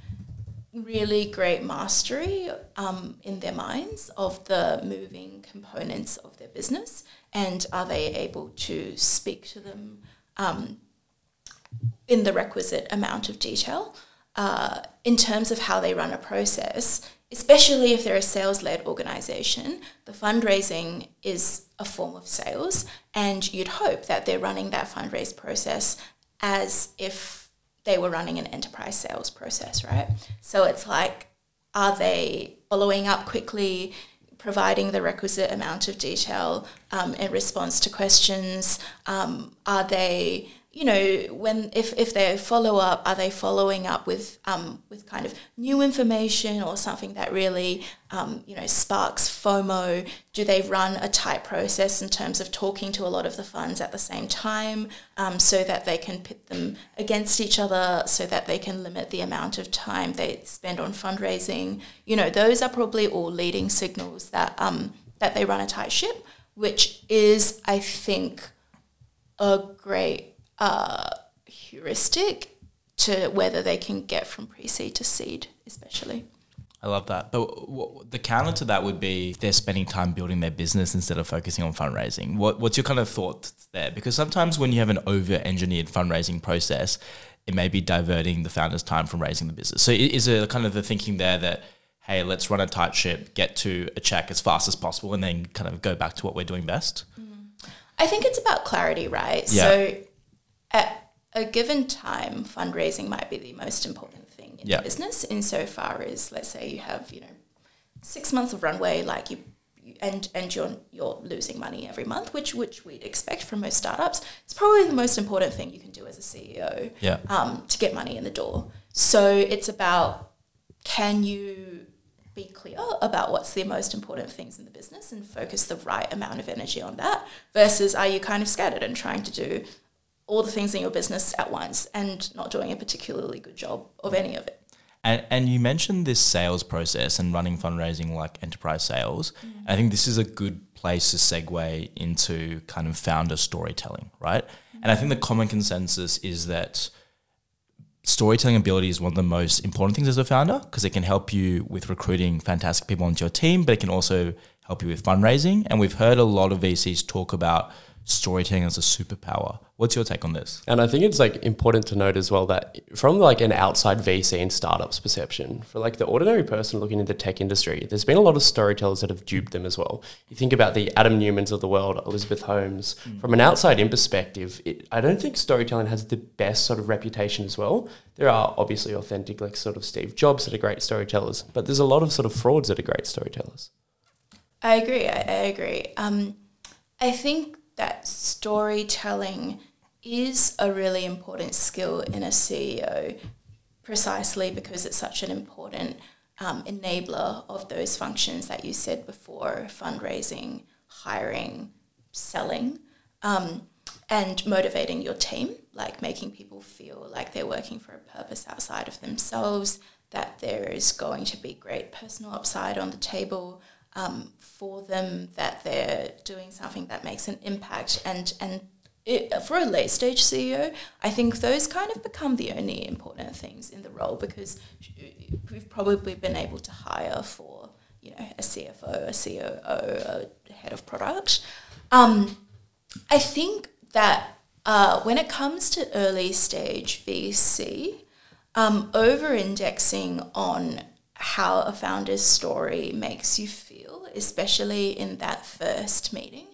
C: really great mastery um, in their minds of the moving components of their business? And are they able to speak to them um, in the requisite amount of detail? Uh, in terms of how they run a process, especially if they're a sales led organization, the fundraising is a form of sales, and you'd hope that they're running that fundraise process as if they were running an enterprise sales process, right? So it's like, are they following up quickly? Providing the requisite amount of detail um, in response to questions. Um, are they you know, when if, if they follow up, are they following up with um, with kind of new information or something that really um, you know sparks FOMO? Do they run a tight process in terms of talking to a lot of the funds at the same time, um, so that they can pit them against each other, so that they can limit the amount of time they spend on fundraising? You know, those are probably all leading signals that um, that they run a tight ship, which is, I think, a great uh, heuristic to whether they can get from pre-seed to seed, especially.
A: I love that. But w- w- the counter to that would be they're spending time building their business instead of focusing on fundraising. What, what's your kind of thoughts there? Because sometimes when you have an over engineered fundraising process, it may be diverting the founder's time from raising the business. So is it kind of the thinking there that, hey, let's run a tight ship, get to a check as fast as possible, and then kind of go back to what we're doing best?
C: I think it's about clarity, right?
A: Yeah.
C: So at a given time, fundraising might be the most important thing in the business insofar as let's say you have, you know, six months of runway, like you you- and and you're you're losing money every month, which which we'd expect from most startups. It's probably the most important thing you can do as a CEO
A: Yeah.
C: um, to get money in the door. So it's about can you be clear about what's the most important things in the business and focus the right amount of energy on that versus are you kind of scattered and trying to do all the things in your business at once and not doing a particularly good job of any of it.
A: And, and you mentioned this sales process and running fundraising like enterprise sales. Mm-hmm. I think this is a good place to segue into kind of founder storytelling, right? And I think the common consensus is that storytelling ability is one of the most important things as a founder because it can help you with recruiting fantastic people onto your team, but it can also help you with fundraising. And we've heard a lot of VCs talk about storytelling as a superpower. What's your take on this?
B: And I think it's like important to note as well that from like an outside VC and startups perception, for like the ordinary person looking into the tech industry, there's been a lot of storytellers that have duped them as well. You think about the Adam Neumanns of the world, Elizabeth Holmes. Mm. From an outside in perspective, it, I don't think storytelling has the best sort of reputation as well. There are obviously authentic, like sort of Steve Jobs that are great storytellers, but there's a lot of sort of frauds that are great storytellers.
C: I agree. I, I agree. Um, I think that storytelling is a really important skill in a CEO precisely because it's such an important um, enabler of those functions that you said before fundraising, hiring, selling, um, and motivating your team, like making people feel like they're working for a purpose outside of themselves, that there is going to be great personal upside on the table um, for them that they're doing something that makes an impact and and it, for a late stage CEO, I think those kind of become the only important things in the role because we've probably been able to hire for you know a CFO, a COO, a head of product. Um, I think that uh, when it comes to early stage VC, um, over indexing on how a founder's story makes you feel, especially in that first meeting,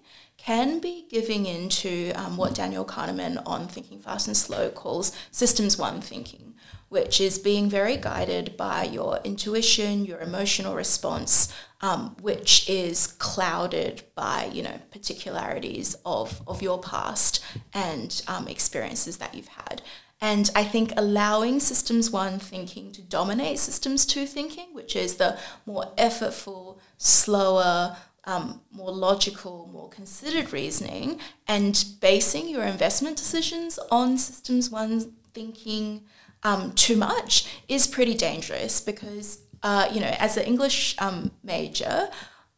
C: can be giving into um, what Daniel Kahneman on Thinking Fast and Slow calls systems one thinking, which is being very guided by your intuition, your emotional response, um, which is clouded by you know particularities of, of your past and um, experiences that you've had. And I think allowing systems one thinking to dominate systems two thinking, which is the more effortful, slower, um, more logical, more considered reasoning, and basing your investment decisions on systems one thinking um, too much is pretty dangerous because, uh, you know, as an English um, major,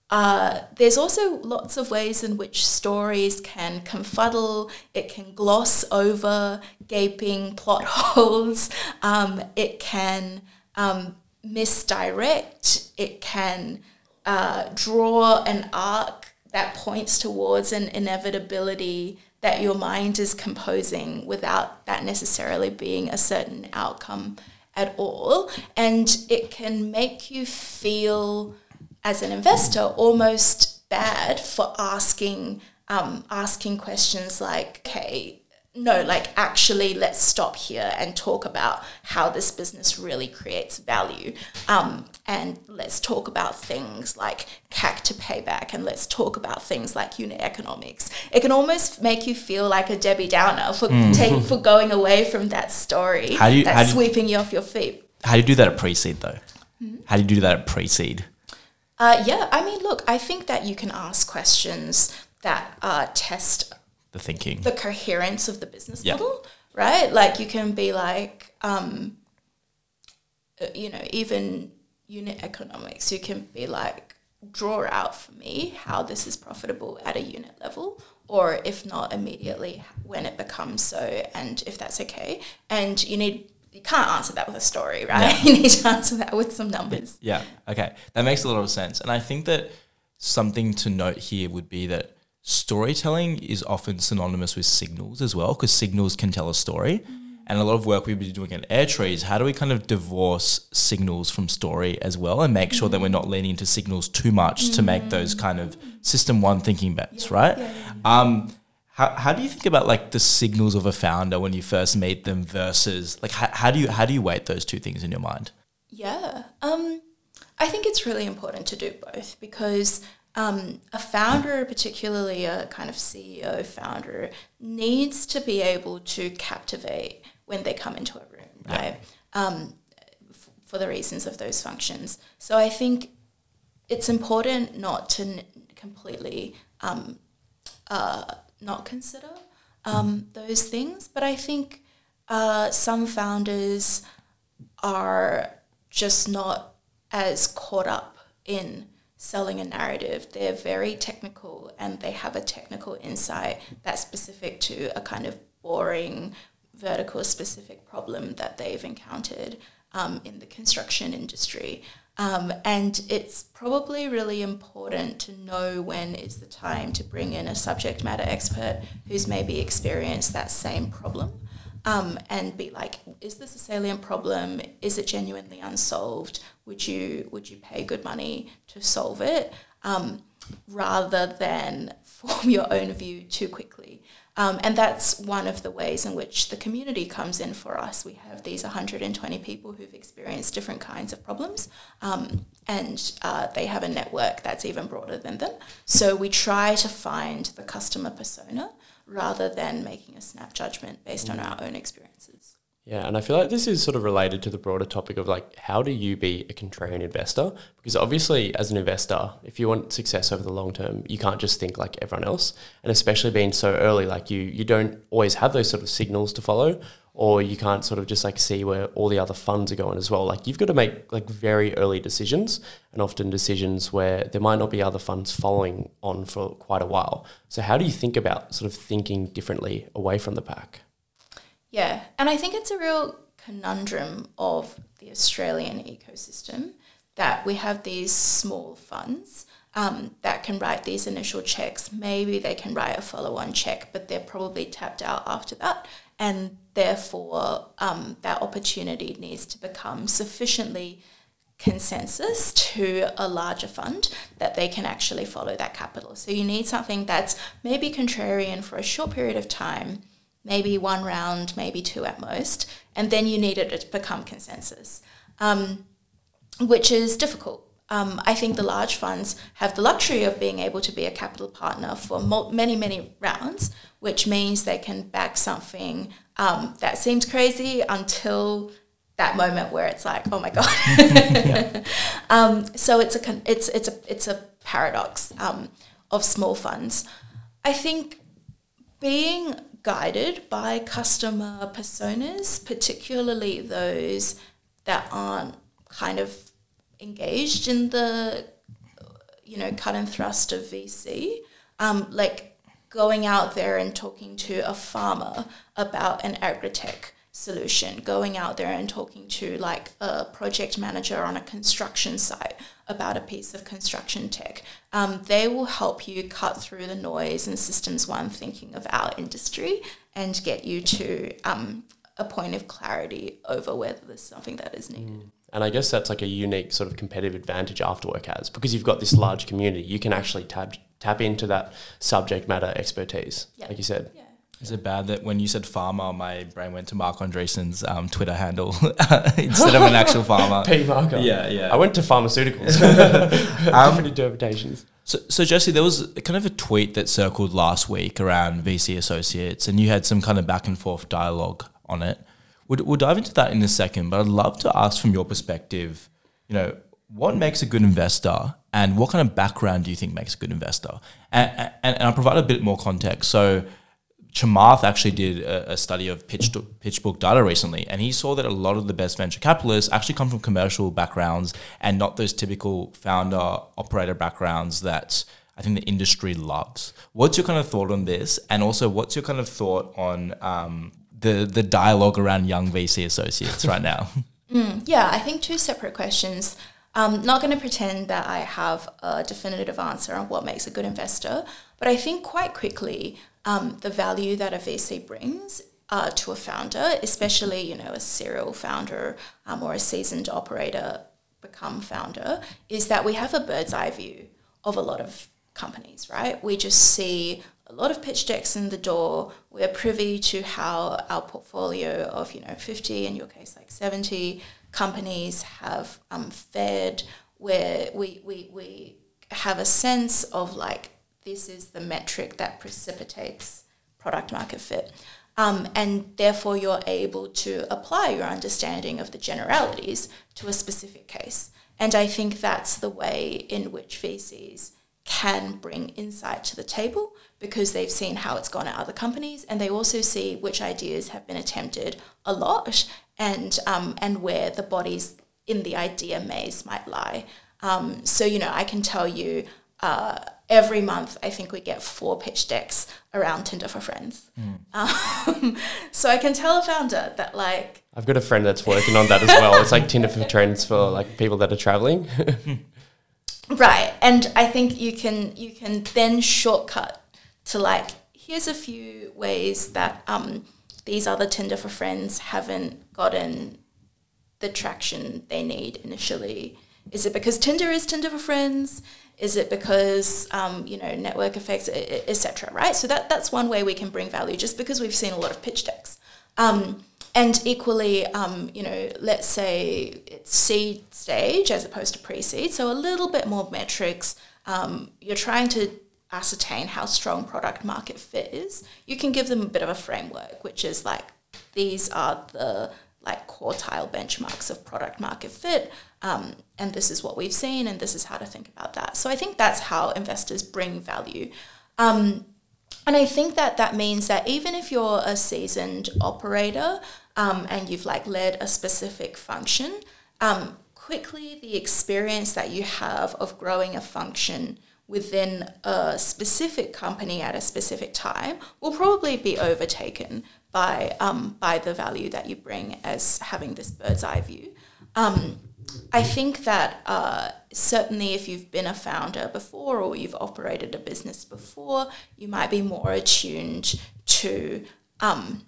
C: uh, there's also lots of ways in which stories can confuddle, it can gloss over gaping plot *laughs* holes, um, it can um, misdirect, it can uh, draw an arc that points towards an inevitability that your mind is composing without that necessarily being a certain outcome at all. And it can make you feel as an investor almost bad for asking um, asking questions like, okay, no, like actually, let's stop here and talk about how this business really creates value. Um, and let's talk about things like CAC to payback, and let's talk about things like unit economics. It can almost make you feel like a Debbie Downer for mm. take, *laughs* for going away from that story how do you, that's sweeping you, you off your feet.
A: How do you do that at pre-seed though? Mm-hmm. How do you do that at pre-seed?
C: Uh, yeah, I mean, look, I think that you can ask questions that uh, test
A: the thinking,
C: the coherence of the business yeah. model, right? Like you can be like, um, uh, you know, even unit economics, you can be like, draw out for me how this is profitable at a unit level, or if not immediately, when it becomes so, and if that's okay. And you need you can't answer that with a story, right? Yeah. *laughs* you need to answer that with some numbers.
A: Yeah. Okay. That makes a lot of sense. And I think that something to note here would be that storytelling is often synonymous with signals as well, because signals can tell a story. Mm. And a lot of work we've been doing at Airtree is how do we kind of divorce signals from story as well and make sure that we're not leaning into signals too much mm. to make those kind of system one thinking bets, yeah, right? Yeah. Um, how, how do you think about like the signals of a founder when you first meet them versus like how, how do you how do you weight those two things in your mind?
C: Yeah, um, I think it's really important to do both because um, a founder, particularly a kind of CEO founder, needs to be able to captivate when they come into a room, right? Um, f- for the reasons of those functions. So I think it's important not to n- completely um, uh, not consider um, those things. But I think uh, some founders are just not as caught up in selling a narrative. They're very technical and they have a technical insight that's specific to a kind of boring vertical specific problem that they've encountered um, in the construction industry. Um, and it's probably really important to know when is the time to bring in a subject matter expert who's maybe experienced that same problem um, and be like, is this a salient problem? Is it genuinely unsolved? Would you would you pay good money to solve it? Um, rather than *laughs* form your own view too quickly. Um, and that's one of the ways in which the community comes in for us. We have these 120 people who've experienced different kinds of problems, um, and uh, they have a network that's even broader than them. So we try to find the customer persona rather than making a snap judgment based on mm. our own experiences.
B: Yeah, and I feel like this is sort of related to the broader topic of like how do you be a contrarian investor? Because obviously, as an investor, if you want success over the long term, you can't just think like everyone else. And especially being so early, like you, you don't always have those sort of signals to follow, or you can't sort of just like see where all the other funds are going as well. Like you've got to make like very early decisions, and often decisions where there might not be other funds following on for quite a while. So how do you think about sort of thinking differently away from the pack?
C: Yeah, and I think it's a real conundrum of the Australian ecosystem that we have these small funds um, that can write these initial checks. Maybe they can write a follow on check, but they're probably tapped out after that. And therefore, um, that opportunity needs to become sufficiently consensus to a larger fund that they can actually follow that capital. So you need something that's maybe contrarian for a short period of time maybe one round, maybe two at most, and then you need it to become consensus, um, which is difficult. Um, I think the large funds have the luxury of being able to be a capital partner for many, many rounds, which means they can back something um, that seems crazy until that moment where it's like, oh my god. *laughs* *laughs* um, so it's a it's it's a it's a paradox um, of small funds. I think being guided by customer personas, particularly those that aren't kind of engaged in the you know cut and thrust of VC. Um, like going out there and talking to a farmer about an agritech solution, going out there and talking to like a project manager on a construction site about a piece of construction tech. Um, they will help you cut through the noise and systems one thinking of our industry and get you to um, a point of clarity over whether there's something that is needed. Mm.
B: And I guess that's like a unique sort of competitive advantage Afterwork has because you've got this large community. You can actually tap tap into that subject matter expertise, yep. like you said.
C: Yeah.
A: Is it bad that when you said farmer, my brain went to Marc Andreessen's um, Twitter handle *laughs* instead of an actual farmer? *laughs*
B: pmarca.
A: Yeah, yeah.
B: I went to pharmaceuticals. *laughs* um, Different interpretations.
A: So, so Jessy, there was kind of a tweet that circled last week around VC associates, and you had some kind of back and forth dialogue on it. We'll, we'll dive into that in a second, but I'd love to ask from your perspective, you know, what makes a good investor and what kind of background do you think makes a good investor? And, and, and I'll provide a bit more context. So Chamath actually did a, a study of pitch PitchBook data recently, and he saw that a lot of the best venture capitalists actually come from commercial backgrounds and not those typical founder operator backgrounds that I think the industry loves. What's your kind of thought on this, and also what's your kind of thought on um, the the dialogue around young VC associates right now? *laughs*
C: mm, yeah, I think two separate questions. I'm not going to pretend that I have a definitive answer on what makes a good investor, but I think quite quickly um, the value that a VC brings uh, to a founder, especially you know a serial founder um, or a seasoned operator become founder, is that we have a bird's eye view of a lot of companies, right? We just see a lot of pitch decks in the door. We're privy to how our portfolio of you know fifty, in your case like seventy companies have um, fared. Where we we we have a sense of like this is the metric that precipitates product market fit. Um, and therefore, you're able to apply your understanding of the generalities to a specific case. And I think that's the way in which VCs can bring insight to the table because they've seen how it's gone at other companies and they also see which ideas have been attempted a lot and um, and where the bodies in the idea maze might lie. Um, so you know, I can tell you uh, every month, I think we get four pitch decks around Tinder for Friends. Um, *laughs* so I can tell a founder that like
B: I've got a friend that's working on that as well. It's like Tinder for Trends for like people that are traveling. *laughs*
C: Right. And I think you can you can then shortcut to like here's a few ways that um, these other Tinder for friends haven't gotten the traction they need initially. Is it because Tinder is Tinder for friends? Is it because um, you know network effects, etc. Right. So that that's one way we can bring value, just because we've seen a lot of pitch decks. Um, and equally, um, you know, let's say it's seed stage as opposed to pre-seed, so a little bit more metrics. Um, you're trying to ascertain how strong product market fit is. You can give them a bit of a framework, which is like these are the like quartile benchmarks of product market fit, um, and this is what we've seen, and this is how to think about that. So I think that's how investors bring value. Um, and I think that that means that even if you're a seasoned operator, um, and you've like led a specific function, um, quickly the experience that you have of growing a function within a specific company at a specific time will probably be overtaken by um, by the value that you bring as having this bird's eye view. Um, I think that uh, certainly if you've been a founder before or you've operated a business before, you might be more attuned to um,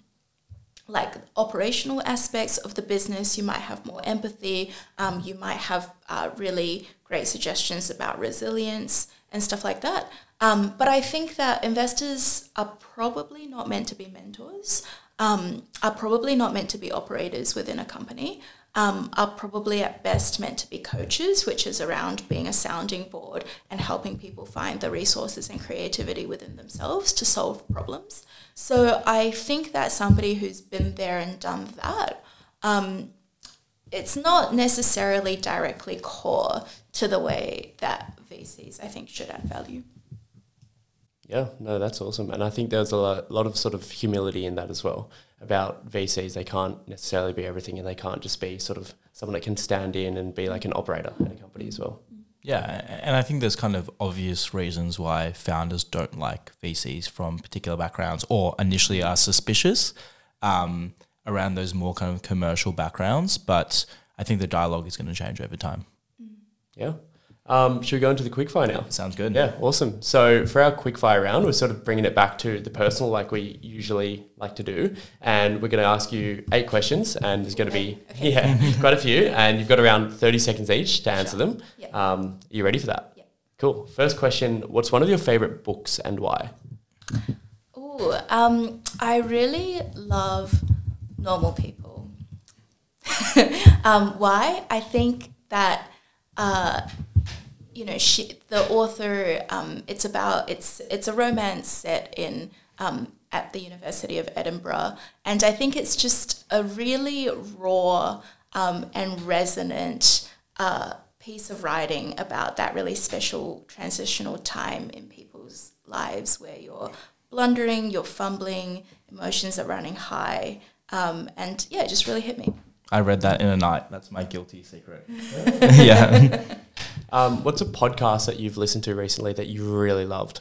C: like operational aspects of the business. You might have more empathy. Um, you might have uh, really great suggestions about resilience and stuff like that. Um, but I think that investors are probably not meant to be mentors, um, are probably not meant to be operators within a company. Um, are probably at best meant to be coaches, which is around being a sounding board and helping people find the resources and creativity within themselves to solve problems. So I think that somebody who's been there and done that, um, it's not necessarily directly core to the way that VCs, I think, should add value.
B: Yeah, no, that's awesome. And I think there's a lot, lot of sort of humility in that as well about VCs. They can't necessarily be everything and they can't just be sort of someone that can stand in and be like an operator in a company as well.
A: Yeah, and I think there's kind of obvious reasons why founders don't like VCs from particular backgrounds or initially are suspicious um, around those more kind of commercial backgrounds. But I think the dialogue is going to change over time.
B: Yeah. Um, should we go into the quickfire now?
A: Sounds good.
B: Yeah, awesome. So for our quickfire round, we're sort of bringing it back to the personal, like we usually like to do, and we're going to ask you eight questions, and there's going to be
C: Okay. *laughs*
B: yeah quite a few, and you've got around thirty seconds each to answer them.
C: Yeah.
B: Um, are you ready for that?
C: Yeah.
B: Cool. First question: What's one of your favorite books and why?
C: Oh, um, I really love normal people. *laughs* um, why? I think that uh, you know, she, the author. Um, it's about it's it's a romance set in um, at the University of Edinburgh, and I think it's just a really raw um, and resonant uh, piece of writing about that really special transitional time in people's lives where you're blundering, you're fumbling, emotions are running high, um, and yeah, it just really hit me.
A: I read that in a night. That's my guilty secret. *laughs* *laughs* yeah.
B: Um, what's a podcast that you've listened to recently that you really loved?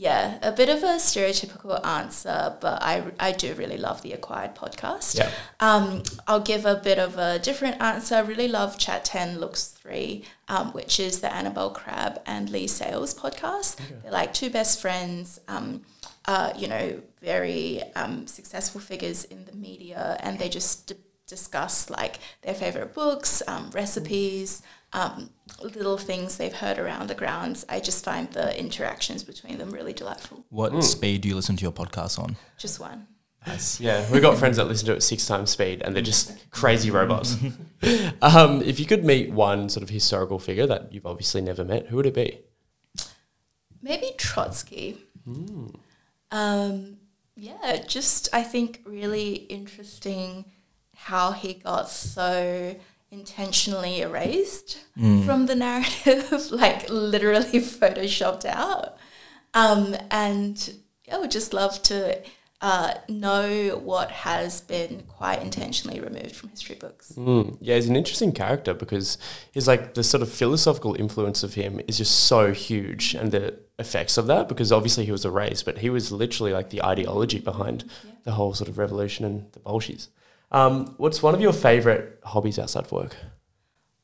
C: Yeah, a bit of a stereotypical answer, but I, I do really love the Acquired podcast.
B: Yeah.
C: Um, I'll give a bit of a different answer. I really love Chat 10 Looks 3, um, which is the Annabel Crabb and Leigh Sales podcast. They're like two best friends, um, uh, you know, very um, successful figures in the media, and they just d- discuss like their favorite books, um, recipes, um, little things they've heard around the grounds. I just find the interactions between them really delightful.
A: What speed do you listen to your podcast on?
C: Just one. Nice. *laughs*
B: Yeah, we've got friends that listen to it six times speed, and they're just *laughs* crazy robots. *laughs* um, if you could meet one sort of historical figure that you've obviously never met, who would it be?
C: Maybe Trotsky. Um, yeah, just I think really interesting how he got so intentionally erased from the narrative, *laughs* like literally *laughs* photoshopped out. Um, and yeah, I would just love to uh, know what has been quite intentionally removed from history books.
B: Mm, yeah, he's an interesting character because he's like the sort of philosophical influence of him is just so huge, and the effects of that because obviously he was erased, but he was literally like the ideology behind
C: Yeah.
B: the whole sort of revolution and the Bolsheviks. Um, what's one of your favorite hobbies outside of work?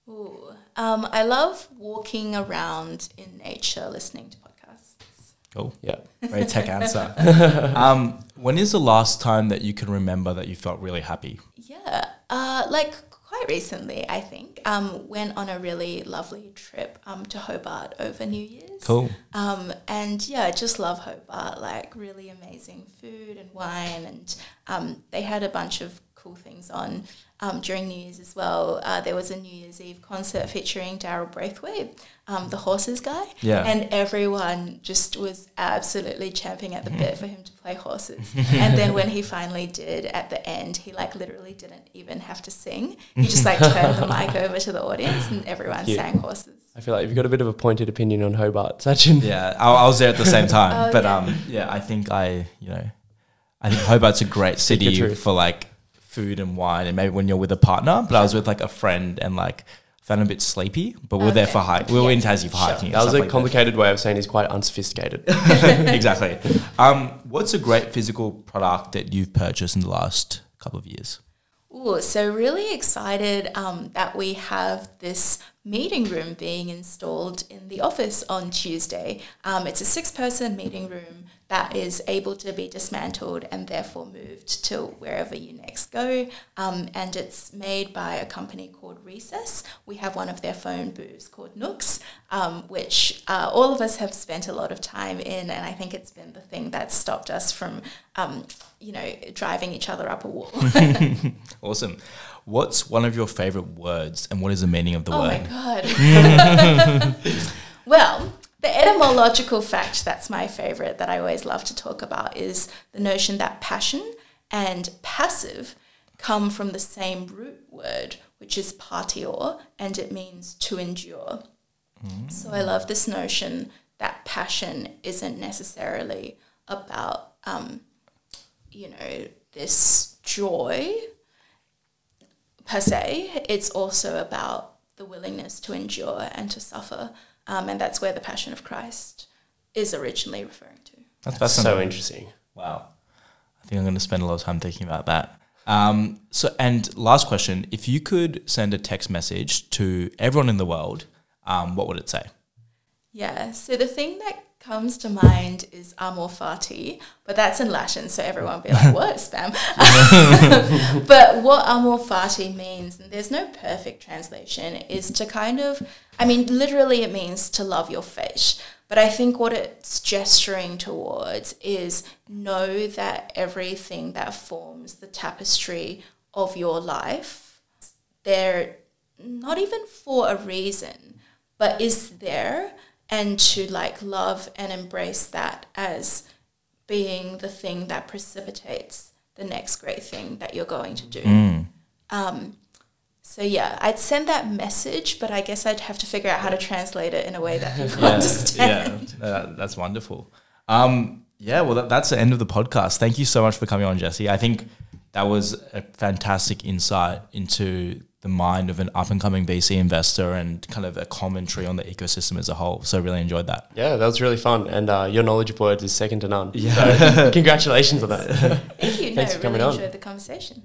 C: Ooh. Um, I love walking around in nature, listening to podcasts.
A: Cool.
B: Yeah.
A: Very tech answer. *laughs* um, when is the last time that you can remember that you felt really happy?
C: Yeah, uh, like quite recently, I think. Um, went on a really lovely trip um, to Hobart over New Year's.
A: Cool.
C: Um, and yeah, I just love Hobart. Like really amazing food and wine, and um, they had a bunch of cool things on um, during New Year's as well. Uh, there was a New Year's Eve concert featuring Daryl Braithwaite, um, the horses guy,
A: Yeah.
C: and everyone just was absolutely champing at the bit for him to play horses. and then when he finally did at the end, he like literally didn't even have to sing. He just like turned the mic *laughs* over to the audience, and everyone
B: Cute.
C: sang horses.
B: I feel like you've got a bit of a pointed opinion on Hobart, Sachin.
A: Yeah, I, I was there at the same time, *laughs*
C: Oh,
A: but
C: yeah.
A: um, yeah, I think I, you know, I think Hobart's a great city for like food and wine, and maybe when you're with a partner. But I was with like a friend and like found a bit sleepy, but we were there for hiking. We were
C: Yeah,
A: in Tassie for
C: sure.
A: hiking. and
B: That was a
A: like
B: complicated way of saying he's quite unsophisticated. *laughs* *laughs*
A: exactly. Um, what's a great physical product that you've purchased in the last couple of years?
C: Ooh, so really excited um, that we have this meeting room being installed in the office on Tuesday. Um, it's a six person meeting room that is able to be dismantled and therefore moved to wherever you next go. Um, and it's made by a company called Recess. We have one of their phone booths called Nooks, um, which uh, all of us have spent a lot of time in. And I think it's been the thing that's stopped us from, um, you know, driving each other up a wall. *laughs*
A: Awesome. What's one of your favorite words, and what is the meaning of the
C: Oh
A: word?
C: Oh my god. *laughs* well, the etymological fact that's my favorite that I always love to talk about is the notion that passion and passive come from the same root word, which is patior, and it means to endure. So I love this notion that passion isn't necessarily about, um, you know, this joy per se. It's also about the willingness to endure and to suffer. Um, and that's where the Passion of Christ is originally referring to.
A: That's
B: That's so interesting.
A: Wow. I think I'm going to spend a lot of time thinking about that. Um, so, and last question: If you could send a text message to everyone in the world, um, what would it say?
C: Yeah, so the thing that comes to mind is amor fati, but that's in Latin, so everyone be like, what, spam? *laughs* but what amor fati means, and there's no perfect translation, is to kind of, I mean, literally it means to love your fate. But I think what it's gesturing towards is know that everything that forms the tapestry of your life, they're not even for a reason, but is there and to like love and embrace that as being the thing that precipitates the next great thing that you're going to do. Um, so yeah, I'd send that message, but I guess I'd have to figure out how to translate it in a way that *laughs* people understand.
A: yeah, that- that's wonderful. Um, yeah, well, that, that's the end of the podcast. Thank you so much for coming on, Jessy. I think that was a fantastic insight into the mind of an up and coming VC investor and kind of a commentary on the ecosystem as a whole. So, really enjoyed that.
B: Yeah, that was really fun. And uh, your knowledge of words is second to none.
A: Yeah.
B: So congratulations on that.
C: Thank you.
B: Thanks
C: no,
B: for coming
C: really
B: on.
C: enjoyed the conversation.